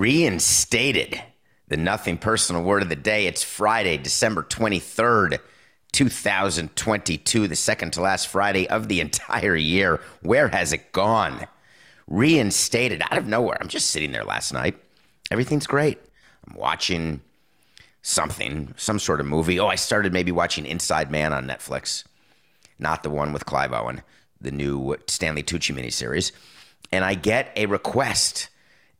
reinstated. The nothing personal word of the day. It's Friday, December 23rd, 2022, the second to last Friday of the entire year. Where has it gone? Reinstated out of nowhere. I'm just sitting there last night. Everything's great. I'm watching something, some sort of movie. Oh, I started maybe watching Inside Man on Netflix, not the one with Clive Owen, the new Stanley Tucci miniseries. And I get a request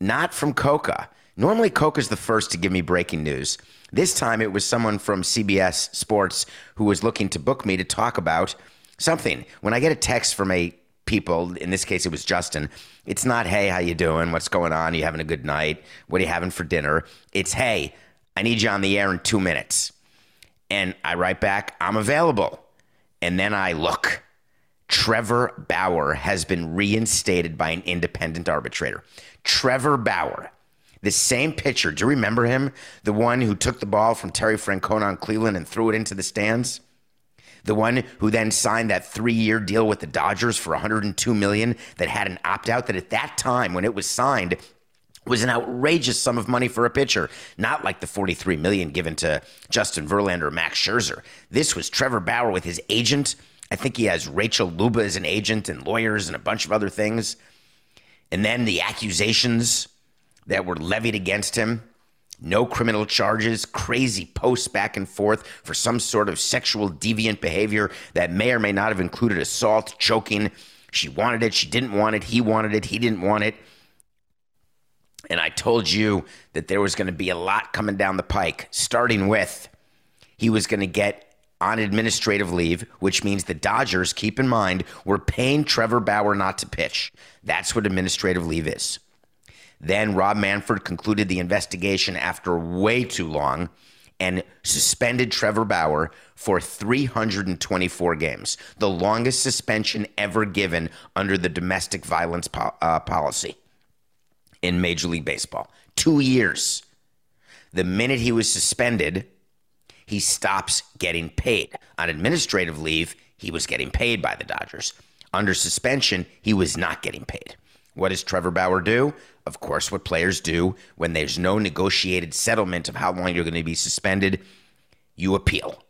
not from Coca. Normally, Coca's the first to give me breaking news. This time, it was someone from CBS Sports who was looking to book me to talk about something. When I get a text from a people, in this case, it was Justin. It's not, "Hey, how you doing? What's going on? Are you having a good night? What are you having for dinner?" It's, "Hey, I need you on the air in two minutes," and I write back, "I'm available," and then I look. Trevor Bauer has been reinstated by an independent arbitrator. Trevor Bauer, the same pitcher, do you remember him? The one who took the ball from Terry Francona on Cleveland and threw it into the stands? The one who then signed that three-year deal with the Dodgers for 102 million that had an opt-out that at that time when it was signed was an outrageous sum of money for a pitcher, not like the 43 million given to Justin Verlander or Max Scherzer. This was Trevor Bauer with his agent. I think he has Rachel Luba as an agent and lawyers and a bunch of other things. And then the accusations that were levied against him no criminal charges, crazy posts back and forth for some sort of sexual deviant behavior that may or may not have included assault, choking. She wanted it, she didn't want it, he wanted it, he didn't want it. And I told you that there was going to be a lot coming down the pike, starting with he was going to get on administrative leave, which means the Dodgers, keep in mind, were paying Trevor Bauer not to pitch. That's what administrative leave is. Then Rob Manfred concluded the investigation after way too long and suspended Trevor Bauer for 324 games, the longest suspension ever given under the domestic violence po- uh, policy in Major League Baseball. Two years. The minute he was suspended, he stops getting paid. On administrative leave, he was getting paid by the Dodgers. Under suspension, he was not getting paid. What does Trevor Bauer do? Of course, what players do when there's no negotiated settlement of how long you're going to be suspended, you appeal.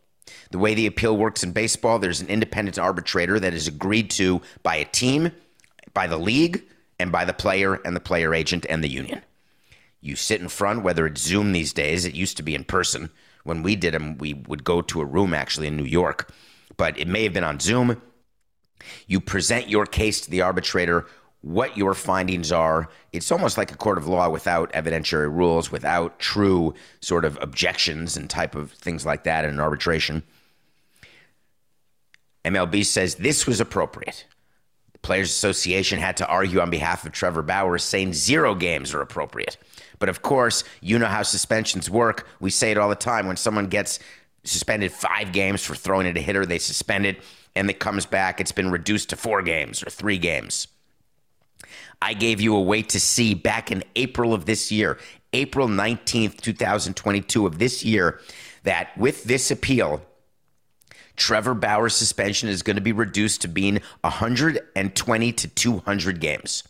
The way the appeal works in baseball, there's an independent arbitrator that is agreed to by a team, by the league, and by the player and the player agent and the union. You sit in front, whether it's Zoom these days, it used to be in person. When we did them, we would go to a room actually in New York, but it may have been on Zoom. You present your case to the arbitrator, what your findings are. It's almost like a court of law without evidentiary rules, without true sort of objections and type of things like that in an arbitration. MLB says this was appropriate. The Players Association had to argue on behalf of Trevor Bauer, saying zero games are appropriate. But of course, you know how suspensions work. We say it all the time. When someone gets suspended five games for throwing at a hitter, they suspend it, and it comes back. It's been reduced to four games or three games. I gave you a wait to see back in April of this year, April 19th, 2022 of this year, that with this appeal, Trevor Bauer's suspension is going to be reduced to being 120 to 200 games.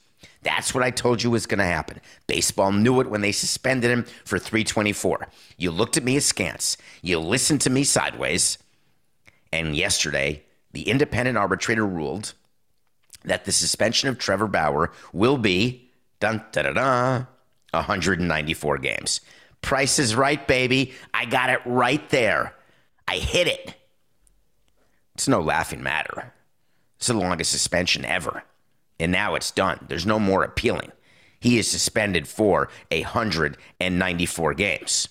That's what I told you was going to happen. Baseball knew it when they suspended him for 324. You looked at me askance. You listened to me sideways. And yesterday, the independent arbitrator ruled that the suspension of Trevor Bauer will be dun da da da 194 games. Price is right, baby. I got it right there. I hit it. It's no laughing matter. It's the longest suspension ever. And now it's done. There's no more appealing. He is suspended for 194 games.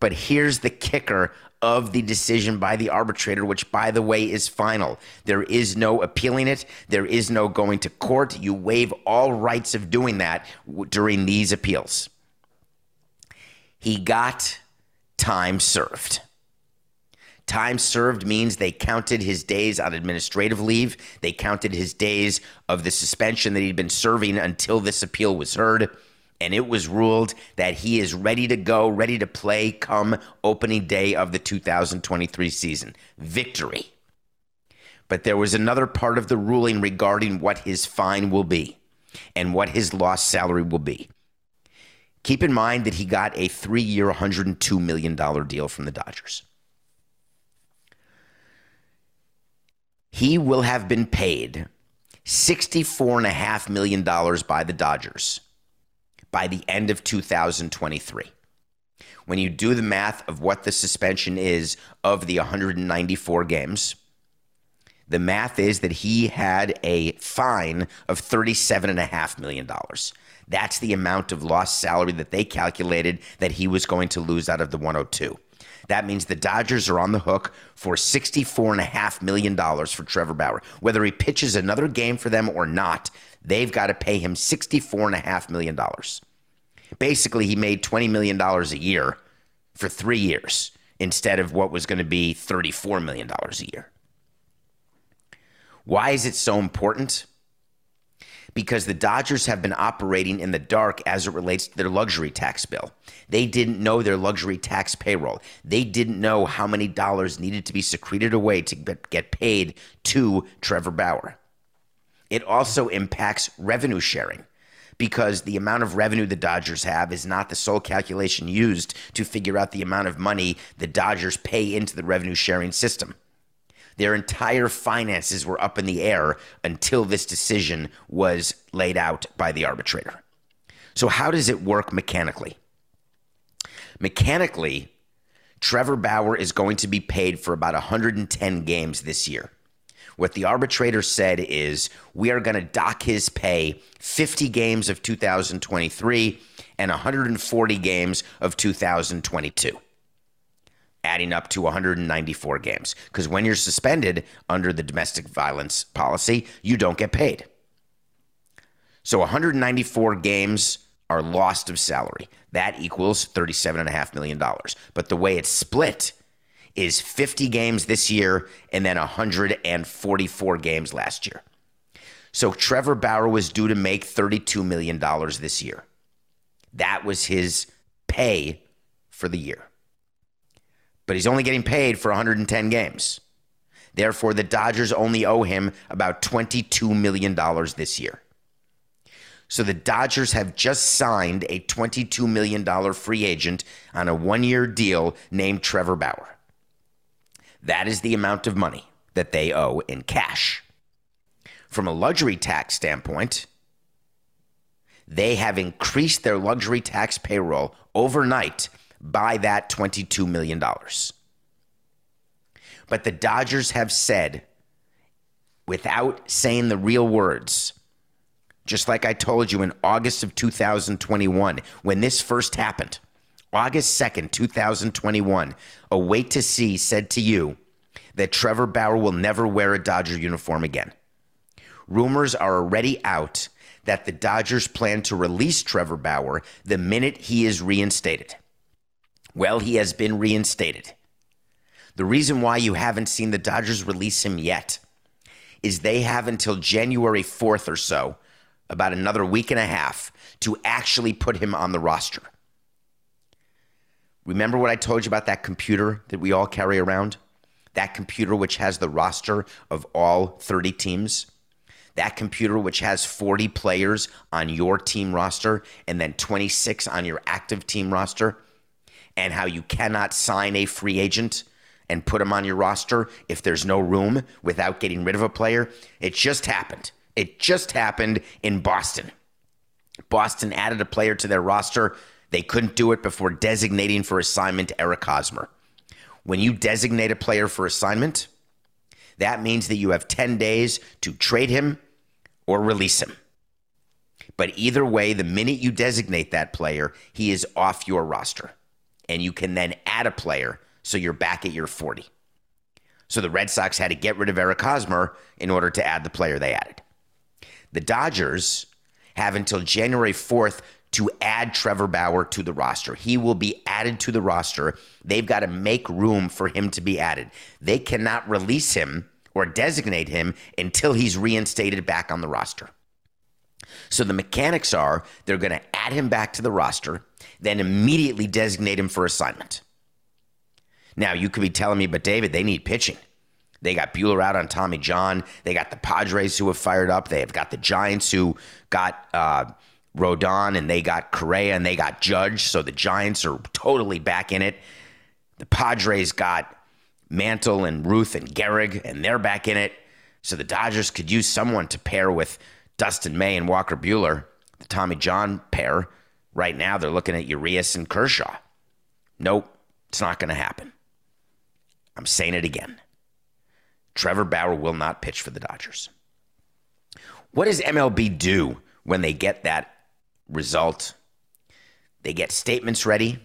But here's the kicker of the decision by the arbitrator, which, by the way, is final. There is no appealing it, there is no going to court. You waive all rights of doing that during these appeals. He got time served. Time served means they counted his days on administrative leave. They counted his days of the suspension that he'd been serving until this appeal was heard. And it was ruled that he is ready to go, ready to play come opening day of the 2023 season. Victory. But there was another part of the ruling regarding what his fine will be and what his lost salary will be. Keep in mind that he got a three year, $102 million deal from the Dodgers. He will have been paid $64.5 million by the Dodgers by the end of 2023. When you do the math of what the suspension is of the 194 games, the math is that he had a fine of $37.5 million. That's the amount of lost salary that they calculated that he was going to lose out of the 102. That means the Dodgers are on the hook for $64.5 million for Trevor Bauer. Whether he pitches another game for them or not, they've got to pay him $64.5 million. Basically, he made $20 million a year for three years instead of what was going to be $34 million a year. Why is it so important? Because the Dodgers have been operating in the dark as it relates to their luxury tax bill. They didn't know their luxury tax payroll. They didn't know how many dollars needed to be secreted away to get paid to Trevor Bauer. It also impacts revenue sharing because the amount of revenue the Dodgers have is not the sole calculation used to figure out the amount of money the Dodgers pay into the revenue sharing system. Their entire finances were up in the air until this decision was laid out by the arbitrator. So, how does it work mechanically? Mechanically, Trevor Bauer is going to be paid for about 110 games this year. What the arbitrator said is we are going to dock his pay 50 games of 2023 and 140 games of 2022 adding up to 194 games. Because when you're suspended under the domestic violence policy, you don't get paid. So 194 games are lost of salary. That equals $37.5 million. But the way it's split is 50 games this year and then 144 games last year. So Trevor Bauer was due to make $32 million this year. That was his pay for the year but he's only getting paid for 110 games. Therefore, the Dodgers only owe him about $22 million this year. So the Dodgers have just signed a $22 million free agent on a one year deal named Trevor Bauer. That is the amount of money that they owe in cash. From a luxury tax standpoint, they have increased their luxury tax payroll overnight by that $22 million. But the Dodgers have said, without saying the real words, just like I told you in August of 2021, when this first happened, August 2nd, 2021, a wait to see said to you that Trevor Bauer will never wear a Dodger uniform again. Rumors are already out that the Dodgers plan to release Trevor Bauer the minute he is reinstated. Well, he has been reinstated. The reason why you haven't seen the Dodgers release him yet is they have until January 4th or so, about another week and a half, to actually put him on the roster. Remember what I told you about that computer that we all carry around? that computer which has the roster of all 30 teams, that computer which has 40 players on your team roster and then 26 on your active team roster, and how you cannot sign a free agent and put him on your roster if there's no room without getting rid of a player. It just happened. It just happened in Boston. Boston added a player to their roster. They couldn't do it before designating for assignment Eric Hosmer. When you designate a player for assignment, that means that you have 10 days to trade him or release him. But either way, the minute you designate that player, he is off your roster. And you can then add a player so you're back at your 40. So the Red Sox had to get rid of Eric Hosmer in order to add the player they added. The Dodgers have until January 4th to add Trevor Bauer to the roster. He will be added to the roster. They've got to make room for him to be added. They cannot release him or designate him until he's reinstated back on the roster. So the mechanics are they're going to add him back to the roster, then immediately designate him for assignment. Now, you could be telling me, but David, they need pitching. They got Buehler out on Tommy John. They got the Padres who have fired up. They have got the Giants who got uh, Rodon and they got Correa and they got Judge. So the Giants are totally back in it. The Padres got Mantle and Ruth and Gehrig and they're back in it. So the Dodgers could use someone to pair with Dustin May and Walker Buehler, the Tommy John pair. Right now, they're looking at Urias and Kershaw. Nope, it's not going to happen. I'm saying it again. Trevor Bauer will not pitch for the Dodgers. What does MLB do when they get that result? They get statements ready.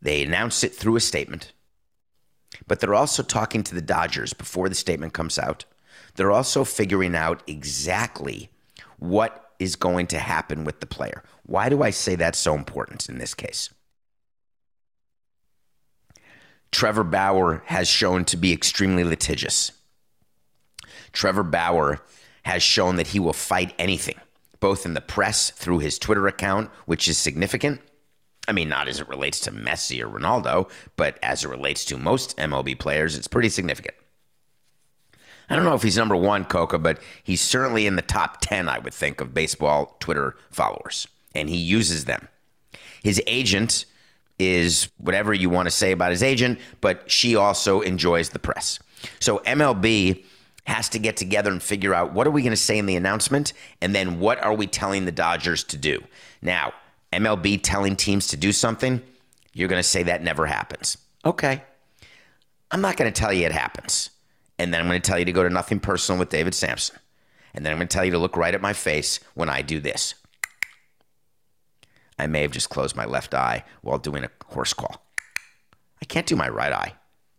They announce it through a statement. But they're also talking to the Dodgers before the statement comes out. They're also figuring out exactly what is going to happen with the player. Why do I say that's so important in this case? Trevor Bauer has shown to be extremely litigious. Trevor Bauer has shown that he will fight anything, both in the press through his Twitter account, which is significant. I mean, not as it relates to Messi or Ronaldo, but as it relates to most MLB players, it's pretty significant. I don't know if he's number one, Coca, but he's certainly in the top 10, I would think, of baseball Twitter followers, and he uses them. His agent is whatever you want to say about his agent, but she also enjoys the press. So MLB has to get together and figure out what are we going to say in the announcement and then what are we telling the Dodgers to do. Now, MLB telling teams to do something, you're going to say that never happens. Okay. I'm not going to tell you it happens. And then I'm going to tell you to go to nothing personal with David Samson. And then I'm going to tell you to look right at my face when I do this. I may have just closed my left eye while doing a horse call. I can't do my right eye.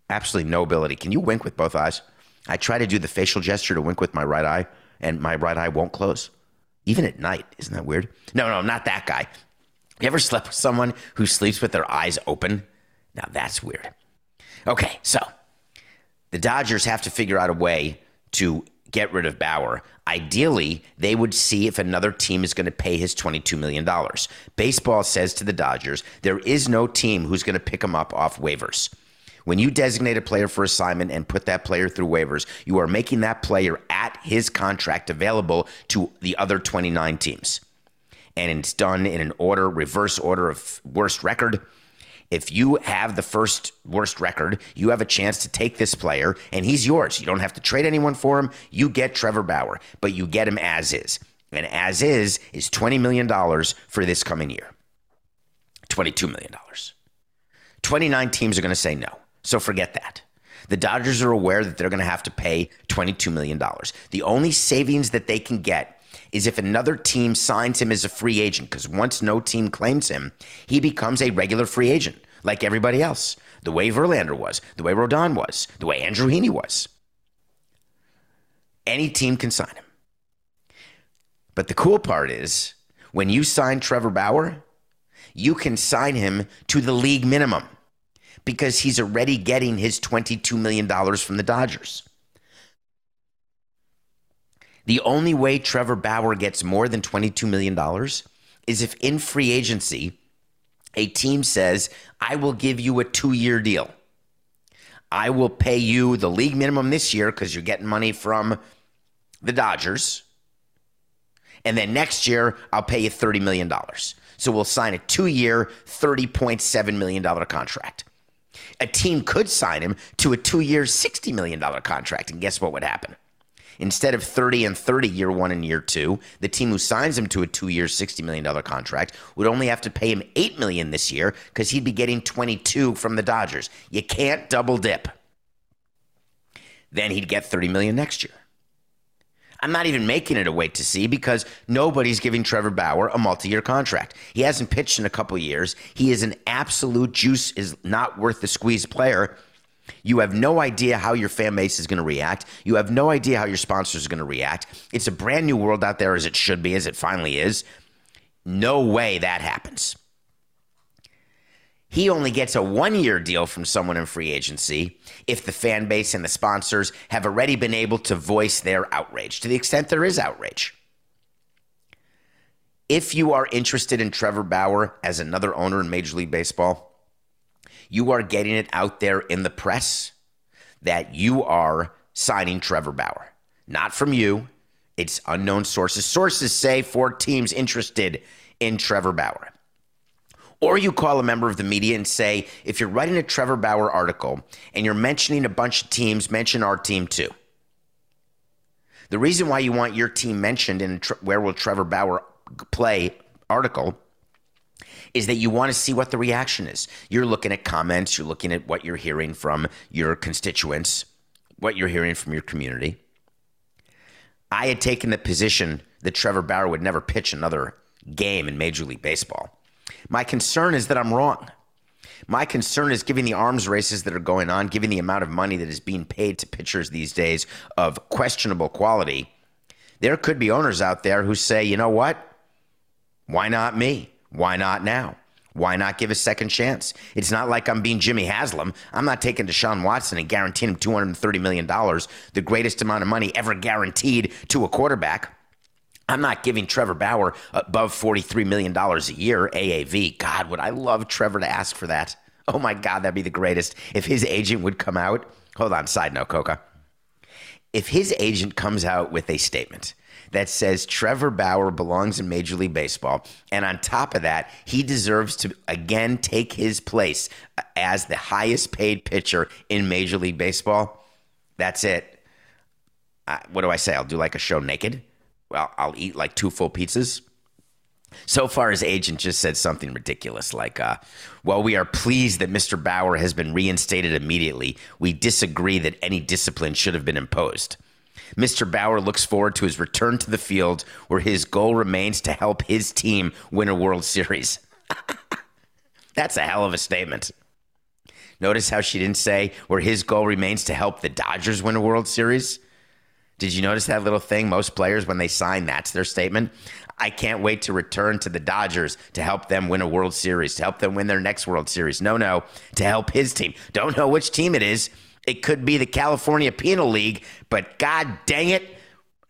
Absolutely no ability. Can you wink with both eyes? I try to do the facial gesture to wink with my right eye, and my right eye won't close. Even at night. Isn't that weird? No, no, not that guy. You ever slept with someone who sleeps with their eyes open? Now that's weird. Okay, so the Dodgers have to figure out a way to get rid of Bauer. Ideally, they would see if another team is going to pay his $22 million. Baseball says to the Dodgers, there is no team who's going to pick him up off waivers. When you designate a player for assignment and put that player through waivers, you are making that player at his contract available to the other 29 teams. And it's done in an order, reverse order of worst record if you have the first worst record, you have a chance to take this player and he's yours. You don't have to trade anyone for him. You get Trevor Bauer, but you get him as is. And as is is $20 million for this coming year. $22 million. 29 teams are going to say no. So forget that. The Dodgers are aware that they're going to have to pay $22 million. The only savings that they can get is if another team signs him as a free agent, because once no team claims him, he becomes a regular free agent like everybody else. The way Verlander was, the way Rodon was, the way Andrew Heaney was. Any team can sign him. But the cool part is when you sign Trevor Bauer, you can sign him to the league minimum because he's already getting his $22 million from the Dodgers. The only way Trevor Bauer gets more than $22 million is if in free agency, a team says, I will give you a two year deal. I will pay you the league minimum this year because you're getting money from the Dodgers. And then next year, I'll pay you $30 million. So we'll sign a two year, $30.7 million contract. A team could sign him to a two year, $60 million contract. And guess what would happen? Instead of 30 and 30 year one and year two, the team who signs him to a two year, $60 million contract would only have to pay him 8 million this year because he'd be getting 22 from the Dodgers. You can't double dip. Then he'd get 30 million next year. I'm not even making it a wait to see because nobody's giving Trevor Bauer a multi-year contract. He hasn't pitched in a couple years. He is an absolute juice is not worth the squeeze player. You have no idea how your fan base is going to react. You have no idea how your sponsors are going to react. It's a brand new world out there as it should be, as it finally is. No way that happens. He only gets a one year deal from someone in free agency if the fan base and the sponsors have already been able to voice their outrage, to the extent there is outrage. If you are interested in Trevor Bauer as another owner in Major League Baseball, you are getting it out there in the press that you are signing Trevor Bauer. Not from you, it's unknown sources. Sources say four teams interested in Trevor Bauer. Or you call a member of the media and say, if you're writing a Trevor Bauer article and you're mentioning a bunch of teams, mention our team too. The reason why you want your team mentioned in a Where Will Trevor Bauer Play article is that you want to see what the reaction is. You're looking at comments, you're looking at what you're hearing from your constituents, what you're hearing from your community. I had taken the position that Trevor Bauer would never pitch another game in Major League Baseball. My concern is that I'm wrong. My concern is given the arms races that are going on, given the amount of money that is being paid to pitchers these days of questionable quality, there could be owners out there who say, you know what? Why not me? Why not now? Why not give a second chance? It's not like I'm being Jimmy Haslam. I'm not taking Deshaun Watson and guaranteeing him $230 million, the greatest amount of money ever guaranteed to a quarterback. I'm not giving Trevor Bauer above $43 million a year AAV. God, would I love Trevor to ask for that? Oh my God, that'd be the greatest. If his agent would come out, hold on, side note, Coca. If his agent comes out with a statement that says Trevor Bauer belongs in Major League Baseball, and on top of that, he deserves to again take his place as the highest paid pitcher in Major League Baseball, that's it. What do I say? I'll do like a show naked well, I'll eat like two full pizzas. So far, his agent just said something ridiculous like, uh, Well, we are pleased that Mr. Bauer has been reinstated immediately. We disagree that any discipline should have been imposed. Mr. Bauer looks forward to his return to the field where his goal remains to help his team win a World Series. That's a hell of a statement. Notice how she didn't say where his goal remains to help the Dodgers win a World Series? Did you notice that little thing? Most players, when they sign, that's their statement. I can't wait to return to the Dodgers to help them win a World Series, to help them win their next World Series. No, no, to help his team. Don't know which team it is. It could be the California Penal League, but god dang it,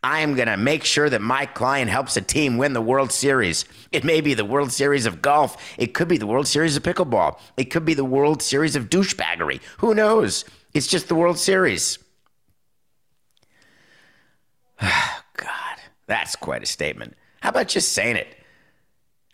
I am going to make sure that my client helps a team win the World Series. It may be the World Series of golf. It could be the World Series of pickleball. It could be the World Series of douchebaggery. Who knows? It's just the World Series. God, that's quite a statement. How about just saying it?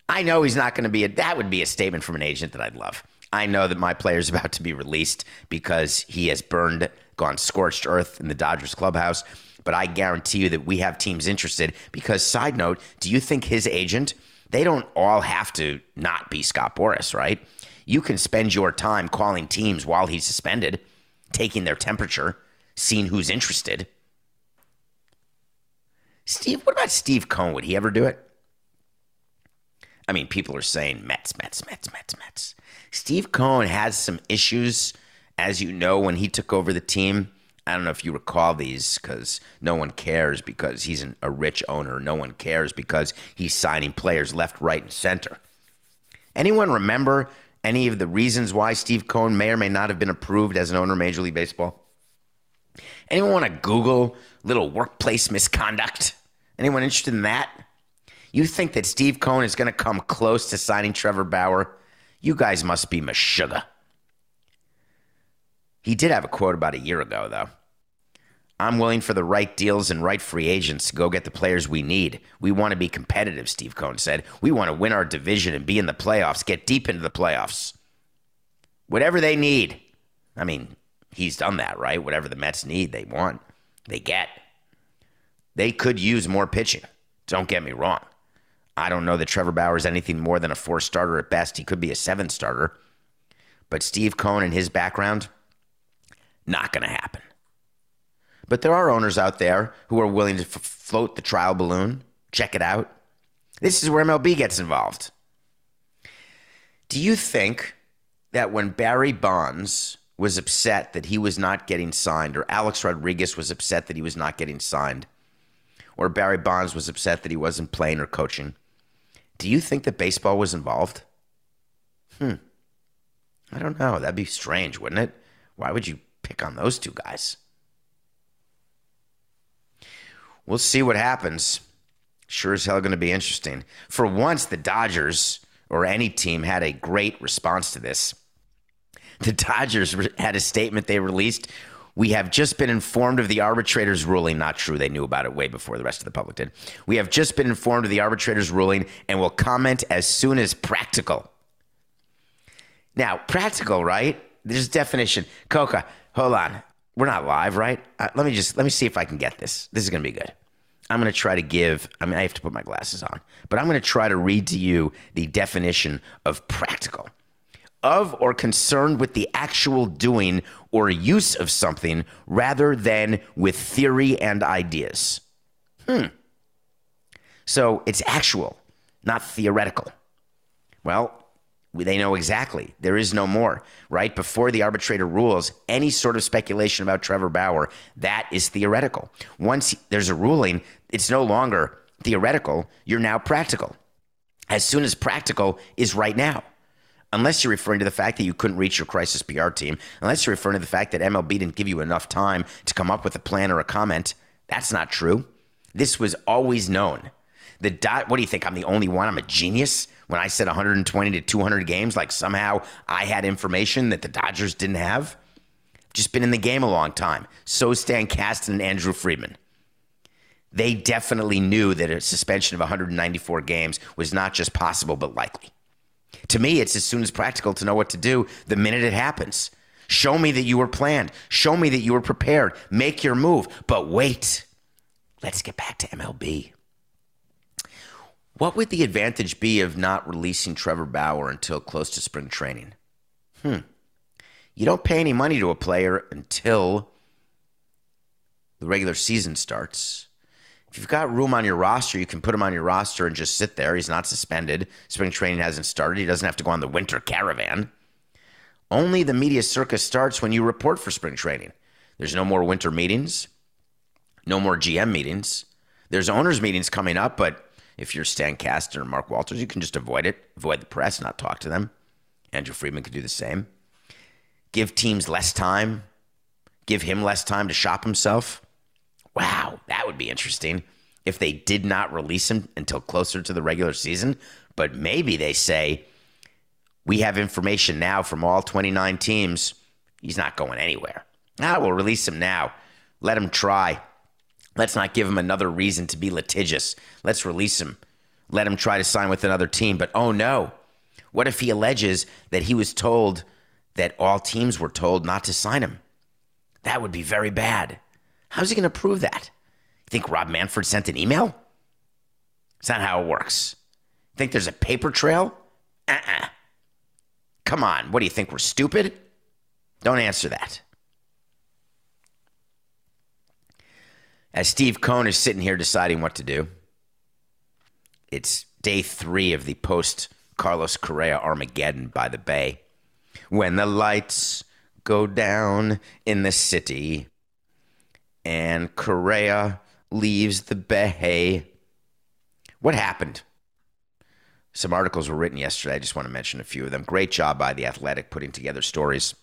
I know he's not going to be a, that would be a statement from an agent that I'd love. I know that my player is about to be released because he has burned, gone scorched earth in the Dodgers clubhouse. But I guarantee you that we have teams interested because, side note, do you think his agent, they don't all have to not be Scott Boras, right? You can spend your time calling teams while he's suspended, taking their temperature, seeing who's interested. Steve, what about Steve Cohen? Would he ever do it? I mean, people are saying Mets, Mets, Mets, Mets, Mets. Steve Cohen has some issues, as you know, when he took over the team. I don't know if you recall these because no one cares because he's an, a rich owner. No one cares because he's signing players left, right, and center. Anyone remember any of the reasons why Steve Cohen may or may not have been approved as an owner of Major League Baseball? Anyone want to Google little workplace misconduct? Anyone interested in that? You think that Steve Cohen is going to come close to signing Trevor Bauer? You guys must be mashuga. He did have a quote about a year ago, though. I'm willing for the right deals and right free agents to go get the players we need. We want to be competitive, Steve Cohen said. We want to win our division and be in the playoffs, get deep into the playoffs. Whatever they need. I mean, he's done that, right? Whatever the Mets need, they want, they get. They could use more pitching. Don't get me wrong. I don't know that Trevor Bauer is anything more than a four starter at best. He could be a seven starter. But Steve Cohen and his background, not going to happen. But there are owners out there who are willing to f- float the trial balloon, check it out. This is where MLB gets involved. Do you think that when Barry Bonds was upset that he was not getting signed, or Alex Rodriguez was upset that he was not getting signed, or Barry Bonds was upset that he wasn't playing or coaching, do you think that baseball was involved? Hmm. I don't know. That'd be strange, wouldn't it? Why would you pick on those two guys? We'll see what happens. Sure as hell going to be interesting. For once, the Dodgers or any team had a great response to this. The Dodgers had a statement they released. We have just been informed of the arbitrator's ruling. Not true. They knew about it way before the rest of the public did. We have just been informed of the arbitrator's ruling and will comment as soon as practical. Now, practical, right? There's a definition. Coca, hold on. We're not live, right? Uh, let me just let me see if I can get this. This is going to be good. I'm going to try to give. I mean, I have to put my glasses on, but I'm going to try to read to you the definition of practical. Of or concerned with the actual doing or use of something rather than with theory and ideas. Hmm. So it's actual, not theoretical. Well, they know exactly. There is no more, right? Before the arbitrator rules, any sort of speculation about Trevor Bauer, that is theoretical. Once there's a ruling, it's no longer theoretical. You're now practical. As soon as practical is right now. Unless you're referring to the fact that you couldn't reach your crisis PR team, unless you're referring to the fact that MLB didn't give you enough time to come up with a plan or a comment, that's not true. This was always known. The dot, what do you think? I'm the only one? I'm a genius? when I said 120 to 200 games, like somehow I had information that the Dodgers didn't have. Just been in the game a long time. So Stan Kasten and Andrew Friedman. They definitely knew that a suspension of 194 games was not just possible, but likely. To me, it's as soon as practical to know what to do the minute it happens. Show me that you were planned. Show me that you were prepared. Make your move. But wait, let's get back to MLB. What would the advantage be of not releasing Trevor Bauer until close to spring training? Hmm. You don't pay any money to a player until the regular season starts. If you've got room on your roster, you can put him on your roster and just sit there. He's not suspended. Spring training hasn't started. He doesn't have to go on the winter caravan. Only the media circus starts when you report for spring training. There's no more winter meetings, no more GM meetings. There's owners' meetings coming up, but if you're Stan Kasten or Mark Walters, you can just avoid it, avoid the press, not talk to them. Andrew Friedman could do the same. Give teams less time, give him less time to shop himself. Wow, that would be interesting if they did not release him until closer to the regular season. But maybe they say, we have information now from all 29 teams. He's not going anywhere. Ah, we'll release him now. Let him try. Let's not give him another reason to be litigious. Let's release him. Let him try to sign with another team. But oh no. What if he alleges that he was told that all teams were told not to sign him? That would be very bad. How's he going to prove that? You think Rob Manfred sent an email? It's not how it works. Think there's a paper trail? Uh uh-uh. uh Come on. What do you think? We're stupid? Don't answer that. As Steve Cohen is sitting here deciding what to do, it's day three of the post Carlos Correa Armageddon by the Bay. When the lights go down in the city and Correa leaves the Bay. What happened? Some articles were written yesterday. I just want to mention a few of them. Great job by The Athletic putting together stories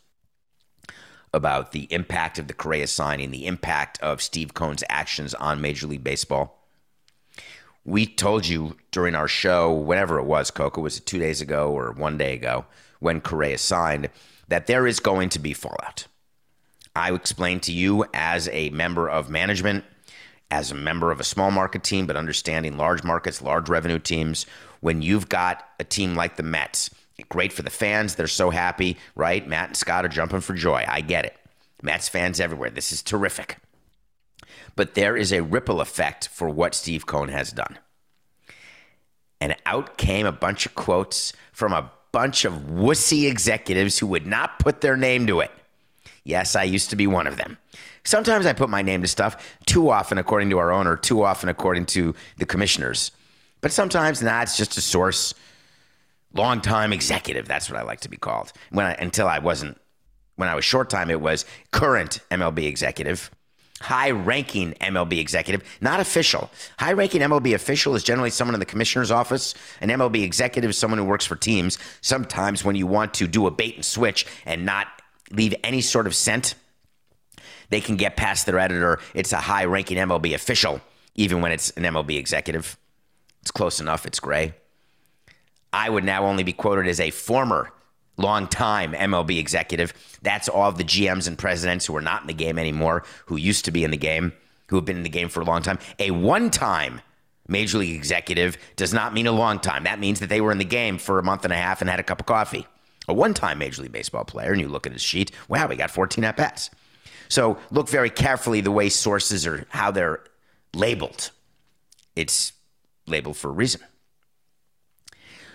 about the impact of the Correa signing, the impact of Steve Cohen's actions on Major League Baseball. We told you during our show, whenever it was, Coco, was it two days ago or one day ago, when Correa signed, that there is going to be fallout. I explained to you as a member of management, as a member of a small market team, but understanding large markets, large revenue teams, when you've got a team like the Mets, great for the fans. They're so happy, right? Matt and Scott are jumping for joy. I get it. Mets fans everywhere. This is terrific. But there is a ripple effect for what Steve Cohen has done. And out came a bunch of quotes from a bunch of wussy executives who would not put their name to it. Yes, I used to be one of them. Sometimes I put my name to stuff, too often according to our owner, too often according to the commissioners. But sometimes, nah, it's just a source. Long time executive, that's what I like to be called. When I, until I wasn't, when I was short time, it was current MLB executive high ranking MLB executive, not official. High ranking MLB official is generally someone in the commissioner's office. An MLB executive is someone who works for teams. Sometimes when you want to do a bait and switch and not leave any sort of scent, they can get past their editor. It's a high ranking MLB official, even when it's an MLB executive. It's close enough, it's gray. I would now only be quoted as a former long time MLB executive. That's all of the GMs and presidents who are not in the game anymore, who used to be in the game, who have been in the game for a long time. A one time major league executive does not mean a long time. That means that they were in the game for a month and a half and had a cup of coffee. A one time major league baseball player, and you look at his sheet, wow, we got 14 at bats. So look very carefully the way sources are, how they're labeled. It's labeled for a reason.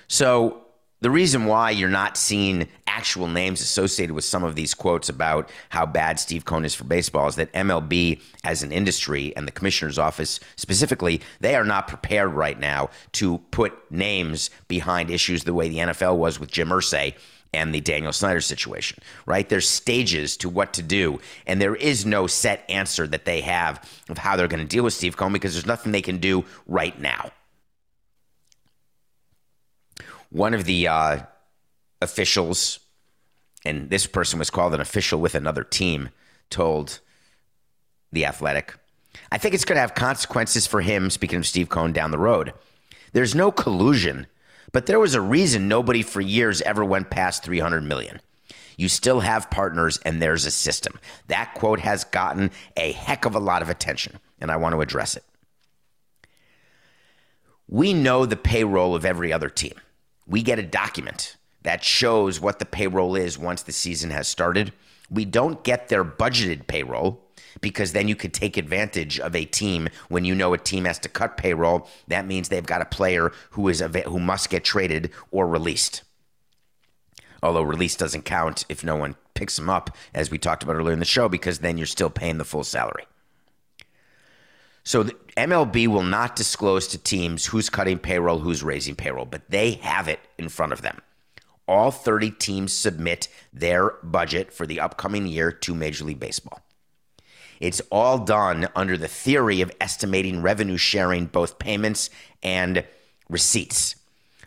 So the reason why you're not seeing actual names associated with some of these quotes about how bad Steve Cohen is for baseball is that MLB as an industry and the commissioner's office specifically, they are not prepared right now to put names behind issues the way the NFL was with Jim Irsay and the Daniel Snyder situation, right? There's stages to what to do, and there is no set answer that they have of how they're going to deal with Steve Cohen because there's nothing they can do right now one of the uh, officials, and this person was called an official with another team, told The Athletic, I think it's going to have consequences for him, speaking of Steve Cohen, down the road. There's no collusion, but there was a reason nobody for years ever went past 300 million. You still have partners, and there's a system. That quote has gotten a heck of a lot of attention, and I want to address it. We know the payroll of every other team we get a document that shows what the payroll is once the season has started. We don't get their budgeted payroll because then you could take advantage of a team when you know a team has to cut payroll. That means they've got a player who is who must get traded or released. Although release doesn't count if no one picks him up, as we talked about earlier in the show, because then you're still paying the full salary. So the MLB will not disclose to teams who's cutting payroll, who's raising payroll, but they have it in front of them. All 30 teams submit their budget for the upcoming year to Major League Baseball. It's all done under the theory of estimating revenue sharing, both payments and receipts.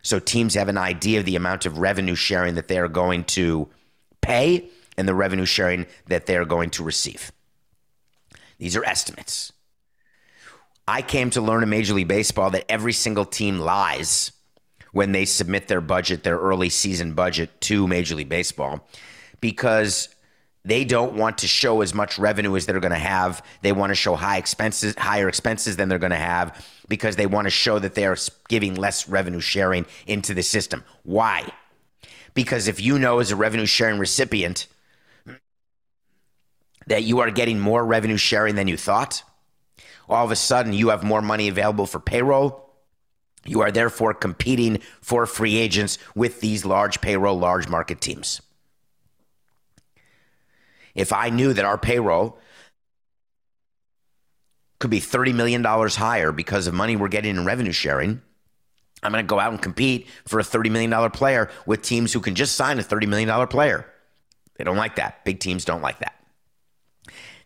So teams have an idea of the amount of revenue sharing that they are going to pay and the revenue sharing that they are going to receive. These are estimates. I came to learn in Major League Baseball that every single team lies when they submit their budget, their early season budget to Major League Baseball because they don't want to show as much revenue as they're going to have. They want to show high expenses, higher expenses than they're going to have because they want to show that they are giving less revenue sharing into the system. Why? Because if you know as a revenue sharing recipient that you are getting more revenue sharing than you thought, all of a sudden you have more money available for payroll. You are therefore competing for free agents with these large payroll, large market teams. If I knew that our payroll could be $30 million higher because of money we're getting in revenue sharing, I'm going to go out and compete for a $30 million player with teams who can just sign a $30 million player. They don't like that. Big teams don't like that.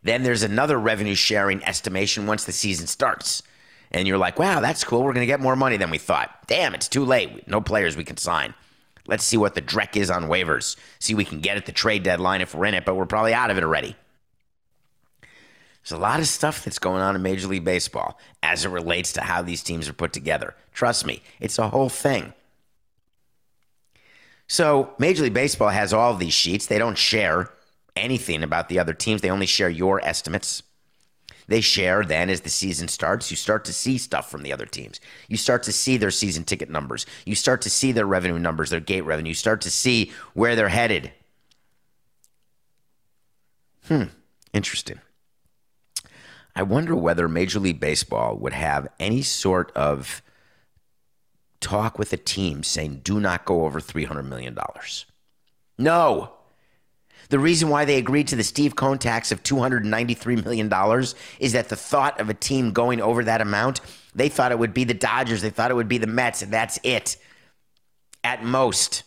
Then there's another revenue sharing estimation once the season starts. And you're like, wow, that's cool. We're going to get more money than we thought. Damn, it's too late. No players we can sign. Let's see what the dreck is on waivers. See we can get at the trade deadline if we're in it, but we're probably out of it already. There's a lot of stuff that's going on in Major League Baseball as it relates to how these teams are put together. Trust me, it's a whole thing. So, Major League Baseball has all these sheets. They don't share anything about the other teams. They only share your estimates. They share then as the season starts, you start to see stuff from the other teams. You start to see their season ticket numbers. You start to see their revenue numbers, their gate revenue. You start to see where they're headed. Hmm, interesting. I wonder whether Major League Baseball would have any sort of talk with a team saying, do not go over $300 million. No. The reason why they agreed to the Steve Cohen tax of $293 million is that the thought of a team going over that amount, they thought it would be the Dodgers, they thought it would be the Mets, and that's it. At most.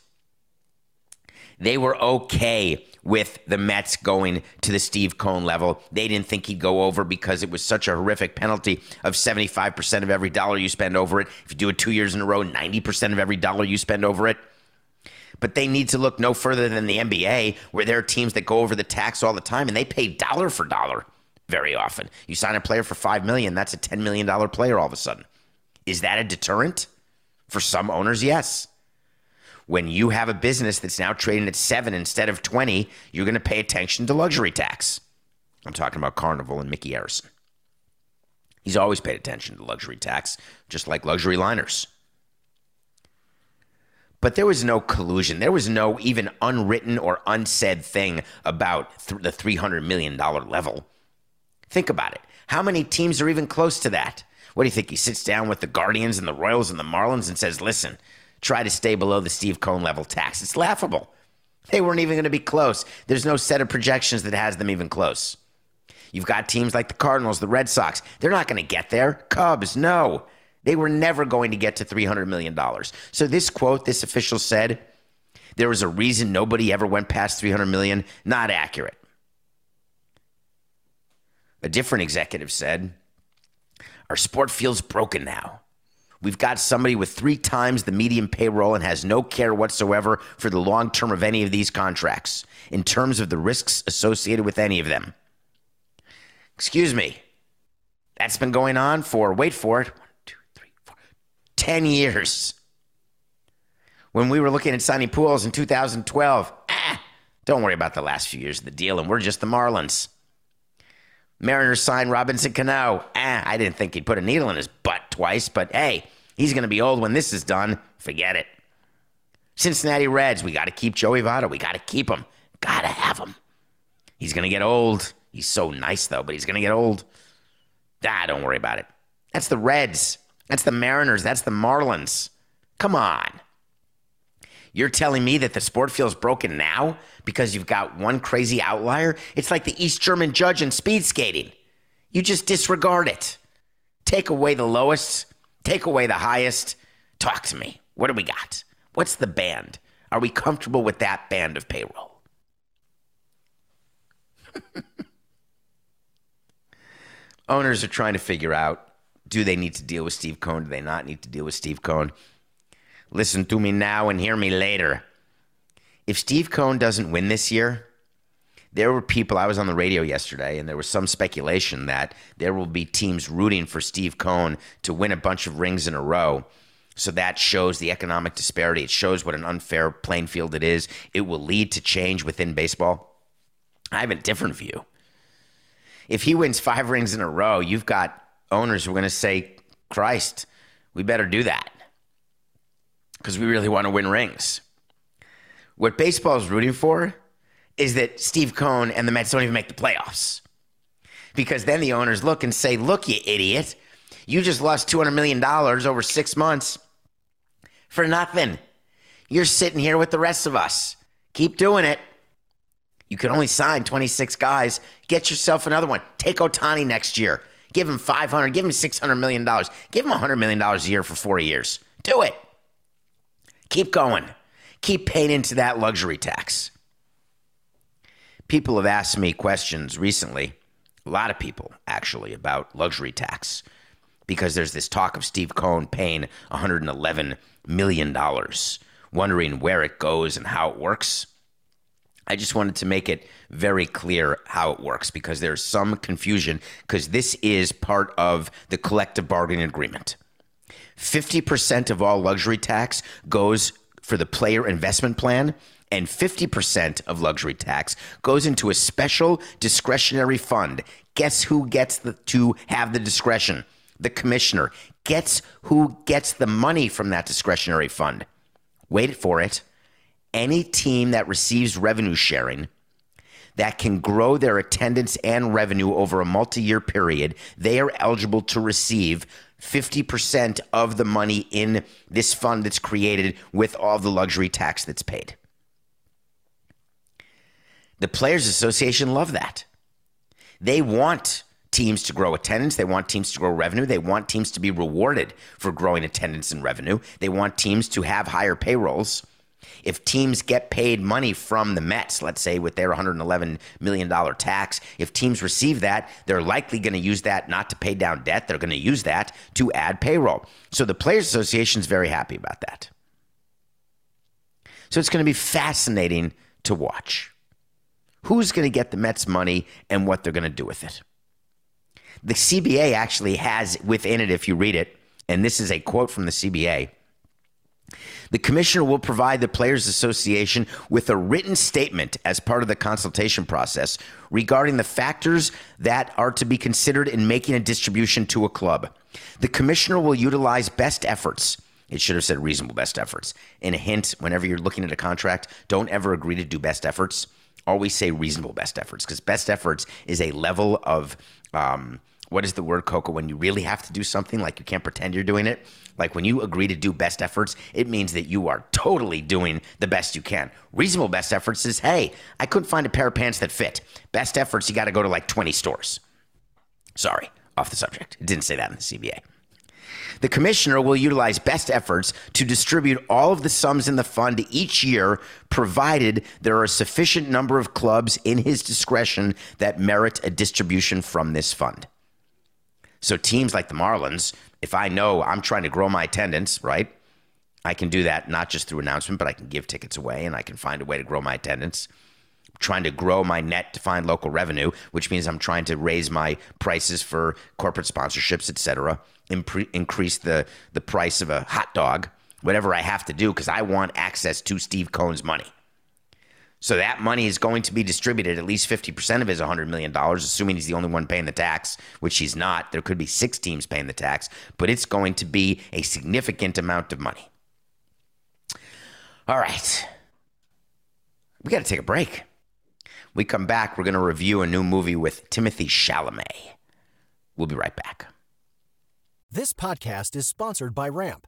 They were okay with the Mets going to the Steve Cohen level. They didn't think he'd go over because it was such a horrific penalty of 75% of every dollar you spend over it. If you do it two years in a row, 90% of every dollar you spend over it. But they need to look no further than the NBA, where there are teams that go over the tax all the time and they pay dollar for dollar very often. You sign a player for five million, that's a $10 million player all of a sudden. Is that a deterrent? For some owners, yes. When you have a business that's now trading at seven instead of 20, you're going to pay attention to luxury tax. I'm talking about Carnival and Micky Arison. He's always paid attention to luxury tax, just like luxury liners. But there was no collusion. There was no even unwritten or unsaid thing about th- the $300 million level. Think about it. How many teams are even close to that? What do you think? He sits down with the Guardians and the Royals and the Marlins and says, listen, try to stay below the Steve Cohen level tax. It's laughable. They weren't even going to be close. There's no set of projections that has them even close. You've got teams like the Cardinals, the Red Sox. They're not going to get there. Cubs, no. They were never going to get to $300 million. So, this quote, this official said, there was a reason nobody ever went past 300 million, not accurate. A different executive said, Our sport feels broken now. We've got somebody with three times the median payroll and has no care whatsoever for the long term of any of these contracts in terms of the risks associated with any of them. Excuse me. That's been going on for, wait for it, 10 years. When we were looking at signing Pujols in 2012, ah, don't worry about the last few years of the deal, and we're just the Marlins. Mariners signed Robinson Cano. Ah, I didn't think he'd put a needle in his butt twice, but hey, he's going to be old when this is done. Forget it. Cincinnati Reds, we got to keep Joey Votto. We got to keep him. Got to have him. He's going to get old. He's so nice, though, but he's going to get old. Ah, don't worry about it. That's the Reds. That's the Mariners. That's the Marlins. Come on. You're telling me that the sport feels broken now because you've got one crazy outlier? It's like the East German judge in speed skating. You just disregard it. Take away the lowest, take away the highest. Talk to me. What do we got? What's the band? Are we comfortable with that band of payroll? Owners are trying to figure out do they need to deal with Steve Cohen? Do they not need to deal with Steve Cohen? Listen to me now and hear me later. If Steve Cohen doesn't win this year, there were people, I was on the radio yesterday, and there was some speculation that there will be teams rooting for Steve Cohen to win a bunch of rings in a row. So that shows the economic disparity. It shows what an unfair playing field it is. It will lead to change within baseball. I have a different view. If he wins five rings in a row, you've got owners who are going to say, Christ, we better do that because we really want to win rings. What baseball is rooting for is that Steve Cohen and the Mets don't even make the playoffs. Because then the owners look and say, Look, you idiot, you just lost $200 million over six months for nothing. You're sitting here with the rest of us. Keep doing it. You can only sign 26 guys. Get yourself another one. Take Ohtani next year. Give him 500, give him 600 million dollars. Give him 100 million dollars a year for 4 years. Do it. Keep going. Keep paying into that luxury tax. People have asked me questions recently, a lot of people actually, about luxury tax because there's this talk of Steve Cohen paying $111 million, wondering where it goes and how it works. I just wanted to make it very clear how it works because there's some confusion because this is part of the collective bargaining agreement. 50% of all luxury tax goes for the player investment plan and 50% of luxury tax goes into a special discretionary fund. Guess who gets the, to have the discretion? The commissioner. Gets who gets the money from that discretionary fund? Wait for it. Any team that receives revenue sharing that can grow their attendance and revenue over a multi year period, they are eligible to receive 50% of the money in this fund that's created with all the luxury tax that's paid. The Players Association love that. They want teams to grow attendance. They want teams to grow revenue. They want teams to be rewarded for growing attendance and revenue. They want teams to have higher payrolls. If teams get paid money from the Mets, let's say with their $111 million tax, if teams receive that, they're likely going to use that not to pay down debt. They're going to use that to add payroll. So the Players Association is very happy about that. So it's going to be fascinating to watch. Who's going to get the Mets money and what they're going to do with it? The CBA actually has within it, if you read it, and this is a quote from the CBA the commissioner will provide the Players Association with a written statement as part of the consultation process regarding the factors that are to be considered in making a distribution to a club. The commissioner will utilize best efforts. It should have said reasonable best efforts. And a hint whenever you're looking at a contract, don't ever agree to do best efforts. Always say reasonable best efforts because best efforts is a level of. Um, what is the word, Coco, when you really have to do something, like you can't pretend you're doing it? Like when you agree to do best efforts, it means that you are totally doing the best you can. Reasonable best efforts is, hey, I couldn't find a pair of pants that fit. Best efforts, you got to go to like 20 stores. Sorry, off the subject. It didn't say that in the CBA. The commissioner will utilize best efforts to distribute all of the sums in the fund each year, provided there are a sufficient number of clubs in his discretion that merit a distribution from this fund. So teams like the Marlins, if I know I'm trying to grow my attendance, right? I can do that not just through announcement, but I can give tickets away and I can find a way to grow my attendance. I'm trying to grow my net to find local revenue, which means I'm trying to raise my prices for corporate sponsorships, et cetera, impre- increase the, the price of a hot dog, whatever I have to do, because I want access to Steve Cohen's money. So that money is going to be distributed. At least 50% of his $100 million, assuming he's the only one paying the tax, which he's not. There could be six teams paying the tax, but it's going to be a significant amount of money. All right. We got to take a break. We come back, we're going to review a new movie with Timothy Chalamet. We'll be right back. This podcast is sponsored by Ramp.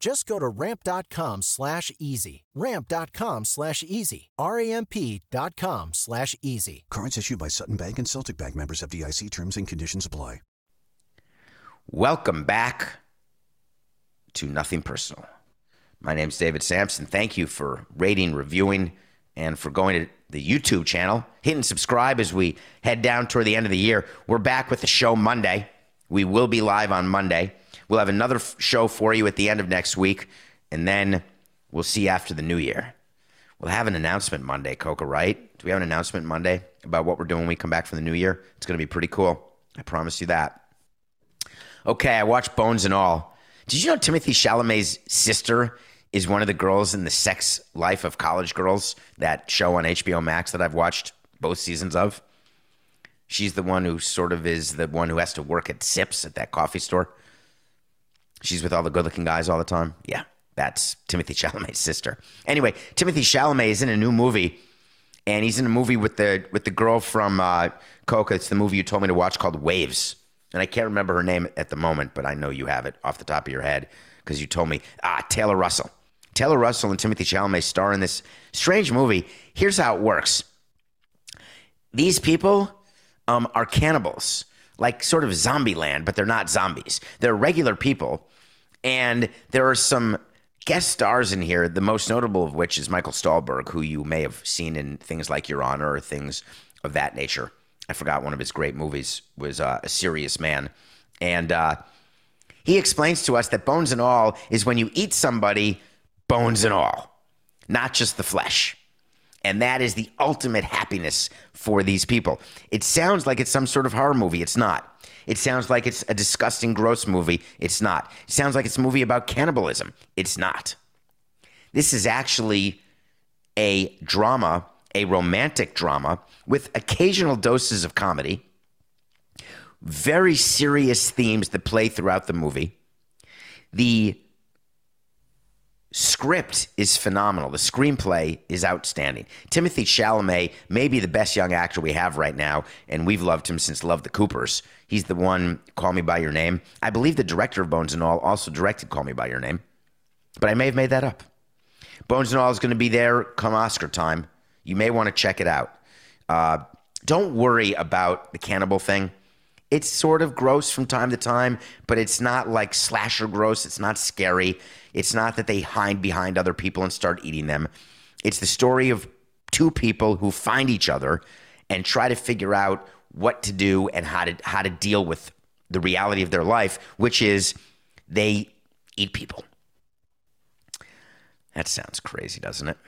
Just go to ramp.com slash easy. Ramp.com slash easy. R-A-M-P dot com slash easy. Cards issued by Sutton Bank and Celtic Bank members FDIC terms and conditions apply. Welcome back to Nothing Personal. My name's David Samson. Thank you for rating, reviewing, and for going to the YouTube channel, Hit and subscribe as we head down toward the end of the year. We're back with the show Monday. We will be live on Monday. We'll have another show for you at the end of next week, and then we'll see after the new year. We'll have an announcement Monday, Coco, right? Do we have an announcement Monday about what we're doing when we come back from the new year? It's going to be pretty cool. I promise you that. Okay, I watched Bones and All. Did you know Timothy Chalamet's sister is one of the girls in the Sex Life of College Girls, that show on HBO Max that I've watched both seasons of? She's the one who sort of is the one who has to work at Sips at that coffee store. She's with all the good looking guys all the time. Yeah, that's Timothy Chalamet's sister. Anyway, Timothy Chalamet is in a new movie, and he's in a movie with the with the girl from uh, Coco. It's the movie you told me to watch called Waves, and I can't remember her name at the moment, but I know you have it off the top of your head because you told me. Ah, Taylor Russell. Taylor Russell and Timothy Chalamet star in this strange movie. Here's how it works these people um, are cannibals, like sort of zombie land, but they're not zombies. They're regular people. And there are some guest stars in here, the most notable of which is Michael Stuhlbarg, who you may have seen in things like Your Honor or things of that nature. I forgot one of his great movies was uh, A Serious Man. And uh, he explains to us that bones and all is when you eat somebody, bones and all, not just the flesh. And that is the ultimate happiness for these people. It sounds like it's some sort of horror movie. It's not. It sounds like it's a disgusting, gross movie. It's not. It sounds like it's a movie about cannibalism. It's not. This is actually a drama, a romantic drama with occasional doses of comedy, very serious themes that play throughout the movie. The script is phenomenal. The screenplay is outstanding. Timothy Chalamet may be the best young actor we have right now, and we've loved him since Love the Coopers. He's the one, Call Me By Your Name. I believe the director of Bones and All also directed Call Me By Your Name, but I may have made that up. Bones and All is going to be there come Oscar time. You may want to check it out. Uh, don't worry about the cannibal thing. It's sort of gross from time to time, but it's not like slasher gross. It's not scary. It's not that they hide behind other people and start eating them. It's the story of two people who find each other and try to figure out what to do and how to how to deal with the reality of their life, which is they eat people. That sounds crazy, doesn't it?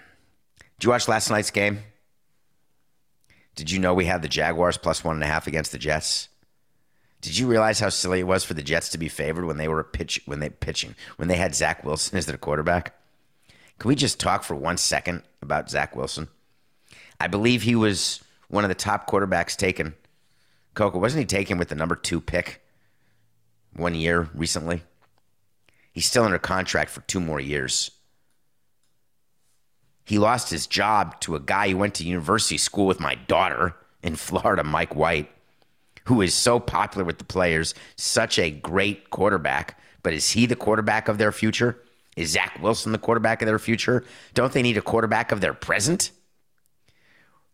Did you watch last night's game? Did you know we had the Jaguars plus one and a half against the Jets? Did you realize how silly it was for the Jets to be favored when they were pitch when they pitching when they had Zach Wilson as their quarterback? Can we just talk for one second about Zach Wilson? I believe he was one of the top quarterbacks taken. Coco wasn't he taken with the number two pick one year recently? He's still under contract for two more years. He lost his job to a guy who went to university school with my daughter in Florida, Mike White who is so popular with the players, such a great quarterback. But is he the quarterback of their future? Is Zach Wilson the quarterback of their future? Don't they need a quarterback of their present?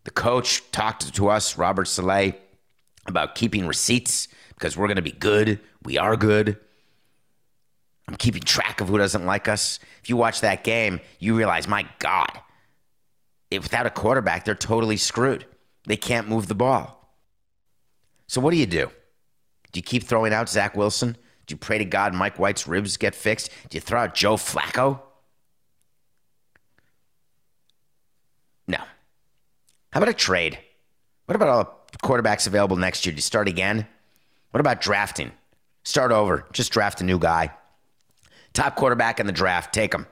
The coach talked to us, Robert Saleh, about keeping receipts because we're going to be good. We are good. I'm keeping track of who doesn't like us. If you watch that game, you realize, my God, if without a quarterback, they're totally screwed. They can't move the ball. So what do you do? Do you keep throwing out Zach Wilson? Do you pray to God Mike White's ribs get fixed? Do you throw out Joe Flacco? No. How about a trade? What about all the quarterbacks available next year? Do you start again? What about drafting? Start over. Just draft a new guy. Top quarterback in the draft. Take him.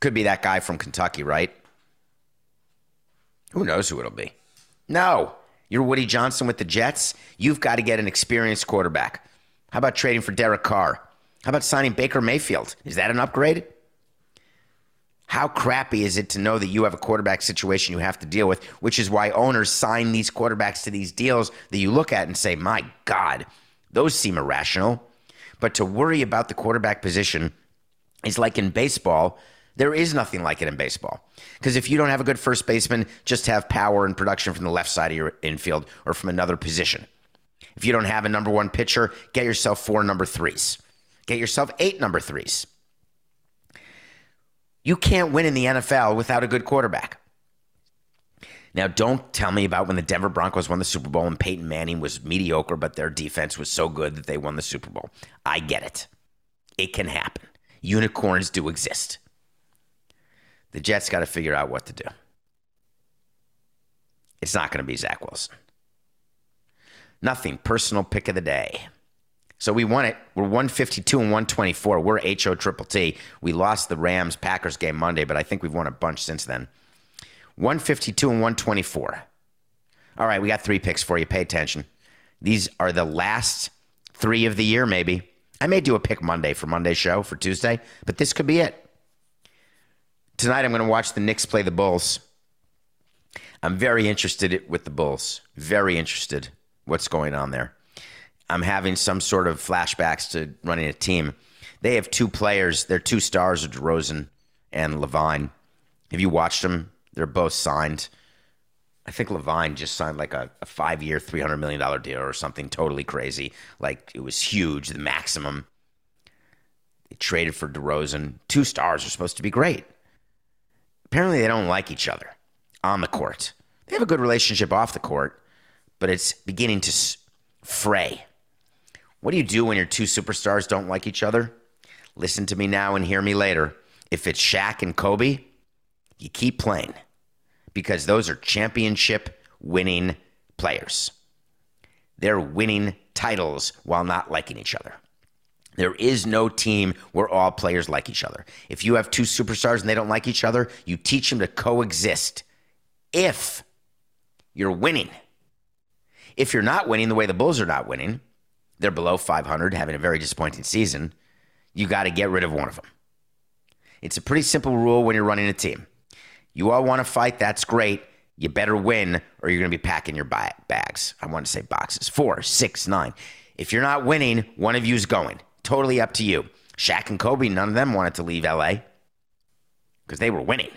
Could be that guy from Kentucky, right? Who knows who it'll be? No. You're Woody Johnson with the Jets. You've got to get an experienced quarterback. How about trading for Derek Carr? How about signing Baker Mayfield? Is that an upgrade? How crappy is it to know that you have a quarterback situation you have to deal with, which is why owners sign these quarterbacks to these deals that you look at and say, my God, those seem irrational. But to worry about the quarterback position is like in baseball there is nothing like it in baseball. Because if you don't have a good first baseman, just have power and production from the left side of your infield or from another position. If you don't have a number one pitcher, get yourself four number threes. Get yourself eight number threes. You can't win in the NFL without a good quarterback. Now, don't tell me about when the Denver Broncos won the Super Bowl and Peyton Manning was mediocre, but their defense was so good that they won the Super Bowl. I get it. It can happen. Unicorns do exist. The Jets got to figure out what to do. It's not going to be Zach Wilson. Nothing. Personal pick of the day. So we won it. We're 152 and 124. We're HO Triple T. We lost the Rams Packers game Monday, but I think we've won a bunch since then. 152 and 124. All right, we got three picks for you. Pay attention. These are the last three of the year, maybe. I may do a pick Monday for Monday's show for Tuesday, but this could be it. Tonight, I'm going to watch the Knicks play the Bulls. I'm very interested with the Bulls. Very interested what's going on there. I'm having some sort of flashbacks to running a team. They have two players. Their two stars DeRozan and LaVine. Have you watched them? They're both signed. I think LaVine just signed like a, a five year, $300 million deal or something totally crazy. Like it was huge, the maximum. They traded for DeRozan. Two stars are supposed to be great. Apparently, they don't like each other on the court. They have a good relationship off the court, but it's beginning to fray. What do you do when your two superstars don't like each other? Listen to me now and hear me later. If it's Shaq and Kobe, you keep playing because those are championship winning players. They're winning titles while not liking each other. There is no team where all players like each other. If you have two superstars and they don't like each other, you teach them to coexist. If you're winning, if you're not winning the way the Bulls are not winning, they're below 500, having a very disappointing season, you got to get rid of one of them. It's a pretty simple rule when you're running a team. You all want to fight, that's great. You better win or you're going to be packing your bags. I want to say boxes. Four, six, nine. If you're not winning, one of you's going. Totally up to you. Shaq and Kobe, none of them wanted to leave LA because they were winning.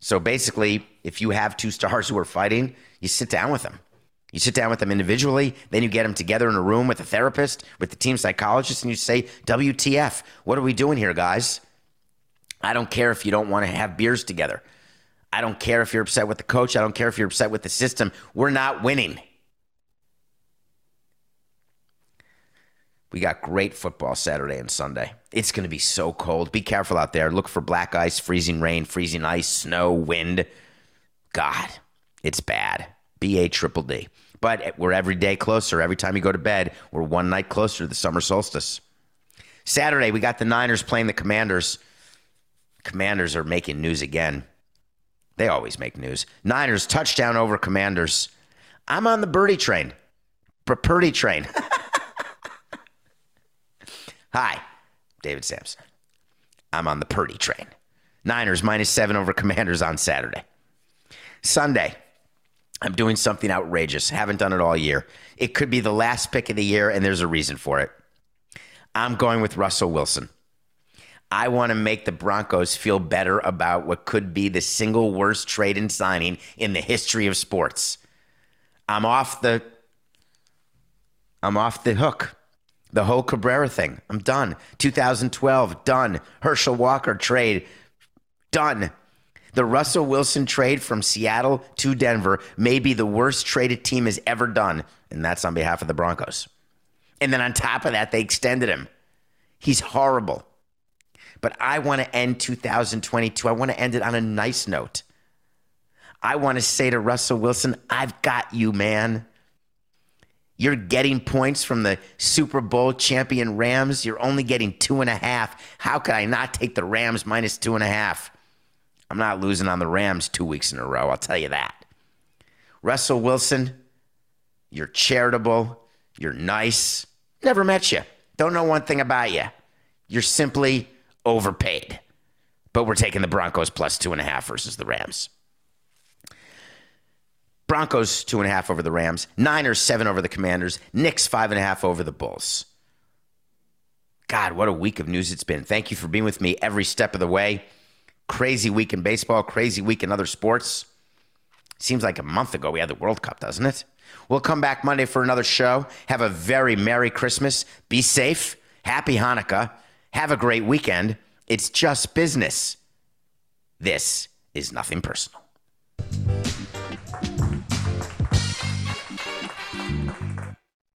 So basically, if you have two stars who are fighting, you sit down with them. You sit down with them individually, then you get them together in a room with a therapist, with the team psychologist, and you say, WTF, what are we doing here, guys? I don't care if you don't want to have beers together. I don't care if you're upset with the coach. I don't care if you're upset with the system. We're not winning. We got great football Saturday and Sunday. It's going to be so cold. Be careful out there. Look for black ice, freezing rain, freezing ice, snow, wind. God, it's bad. B A triple D. But we're every day closer. Every time you go to bed, we're one night closer to the summer solstice. Saturday, we got the Niners playing the Commanders. Commanders are making news again. They always make news. Niners touchdown over Commanders. I'm on the birdie train. Purdy train. Hi, David Samson. I'm on the Purdy train. Niners minus seven over Commanders on Saturday. Sunday, I'm doing something outrageous. Haven't done it all year. It could be the last pick of the year, and there's a reason for it. I'm going with Russell Wilson. I want to make the Broncos feel better about what could be the single worst trade and signing in the history of sports. I'm off the I'm off the hook. The whole Cabrera thing. I'm done. 2012 done. Herschel Walker trade done. The Russell Wilson trade from Seattle to Denver may be the worst traded team has ever done, and that's on behalf of the Broncos. And then on top of that, they extended him. He's horrible. But I want to end 2022. I want to end it on a nice note. I want to say to Russell Wilson, I've got you, man. You're getting points from the Super Bowl champion Rams. You're only getting two and a half. How could I not take the Rams minus two and a half? I'm not losing on the Rams two weeks in a row, I'll tell you that. Russell Wilson, you're charitable, you're nice. Never met you. Don't know one thing about you. You're simply overpaid. But we're taking the Broncos plus two and a half versus the Rams. Broncos two and a half over the Rams. Niners seven over the Commanders. Knicks five and a half over the Bulls. God, what a week of news it's been. Thank you for being with me every step of the way. Crazy week in baseball, crazy week in other sports. Seems like a month ago we had the World Cup, doesn't it? We'll come back Monday for another show. Have a very Merry Christmas. Be safe. Happy Hanukkah. Have a great weekend. It's just business. This is nothing personal.